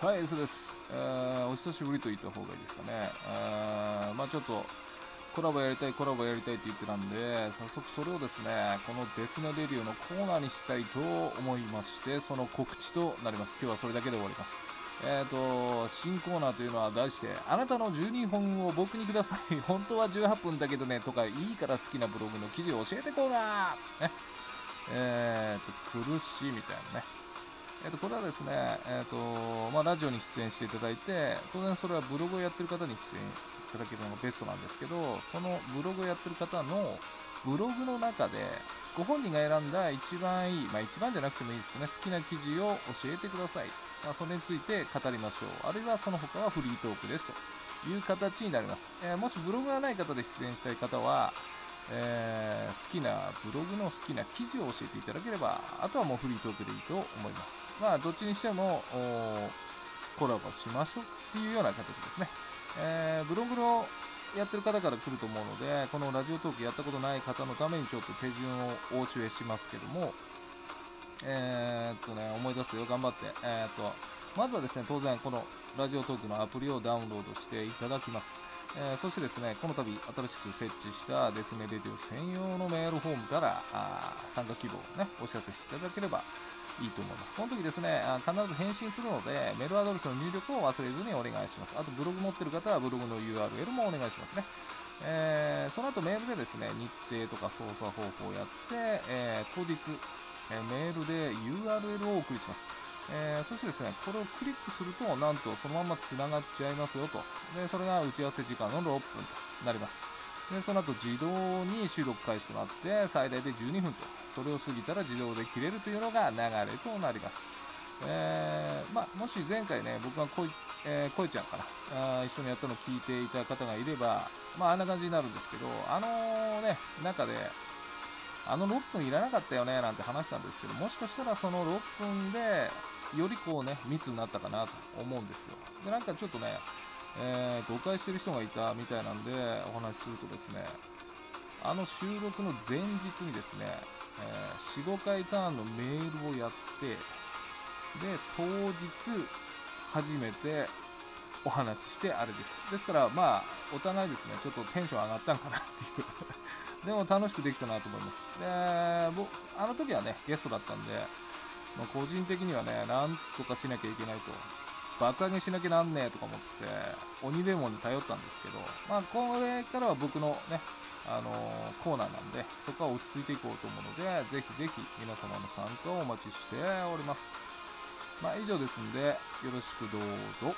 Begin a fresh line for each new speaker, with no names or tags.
はい、そうです。えー、お久しぶりと言った方がいいですかね。えー、まあちょっと、コラボやりたい、コラボやりたいって言ってたんで、早速それをですね、このデスネレディオのコーナーにしたいと思いまして、その告知となります。今日はそれだけで終わります。えっ、ー、と、新コーナーというのは題して、あなたの12本を僕にください。本当は18分だけどね、とか、いいから好きなブログの記事を教えてコーナーね。えっ、ー、と、苦しいみたいなね。えっ、と、これはですね、えっ、と、まあ、ラジオに出演していただいて、当然それはブログをやってる方に出演いただけるのがベストなんですけど、そのブログをやってる方のブログの中で、ご本人が選んだ一番いい、まあ、一番じゃなくてもいいですけどね、好きな記事を教えてください。まあ、それについて語りましょう。あるいはその他はフリートークですという形になります。えー、もしブログがない方で出演したい方は、えー、好きなブログの好きな記事を教えていただければ、あとはもうフリートークでいいと思います。まあ、どっちにしても、コラボしましょうっていうような形ですね。えー、ブログのやってる方から来ると思うので、このラジオトークやったことない方のためにちょっと手順をお教えしますけども、えー、っとね、思い出すよ、頑張って。えー、っと、まずはですね、当然、このラジオトークのアプリをダウンロードしていただきます。えー、そしてですね、この度新しく設置したデスネレディオ専用のメールフォームからあ参加希望をね、お知らせしていただければいいと思います。この時ですね、必ず返信するので、メールアドレスの入力を忘れずにお願いします。あと、ブログ持ってる方はブログの URL もお願いしますね。えー、その後メールでですね、日程とか操作方法をやって、えー、当日、えメールで URL をお送りします。えー、そしてですね、これをクリックすると、なんとそのまま繋がっちゃいますよと。で、それが打ち合わせ時間の6分となります。で、その後自動に収録開始となって、最大で12分と。それを過ぎたら自動で切れるというのが流れとなります。えー、まあ、もし前回ね、僕がこい、えー、こいちゃんかなあ、一緒にやったのを聞いていた方がいれば、まあ、あんな感じになるんですけど、あのー、ね、中で、あの6分いらなかったよね、なんて話したんですけど、もしかしたらその6分で、よりこうね、密になったかなと思うんですよ。で、なんかちょっとね、えー、誤解してる人がいたみたいなんでお話しするとですね、あの収録の前日にですね、えー、4、5回ターンのメールをやって、で、当日、初めてお話ししてあれです。ですから、まあ、お互いですね、ちょっとテンション上がったんかなっていう でも楽しくできたなと思います。で、僕、あの時はね、ゲストだったんで、まあ、個人的にはね、なんとかしなきゃいけないと。爆上げしなきゃなんねえとか思って、鬼レモンに頼ったんですけど、まあ、これからは僕のね、あのー、コーナーなんで、そこは落ち着いていこうと思うので、ぜひぜひ皆様の参加をお待ちしております。まあ、以上ですんで、よろしくどうぞ。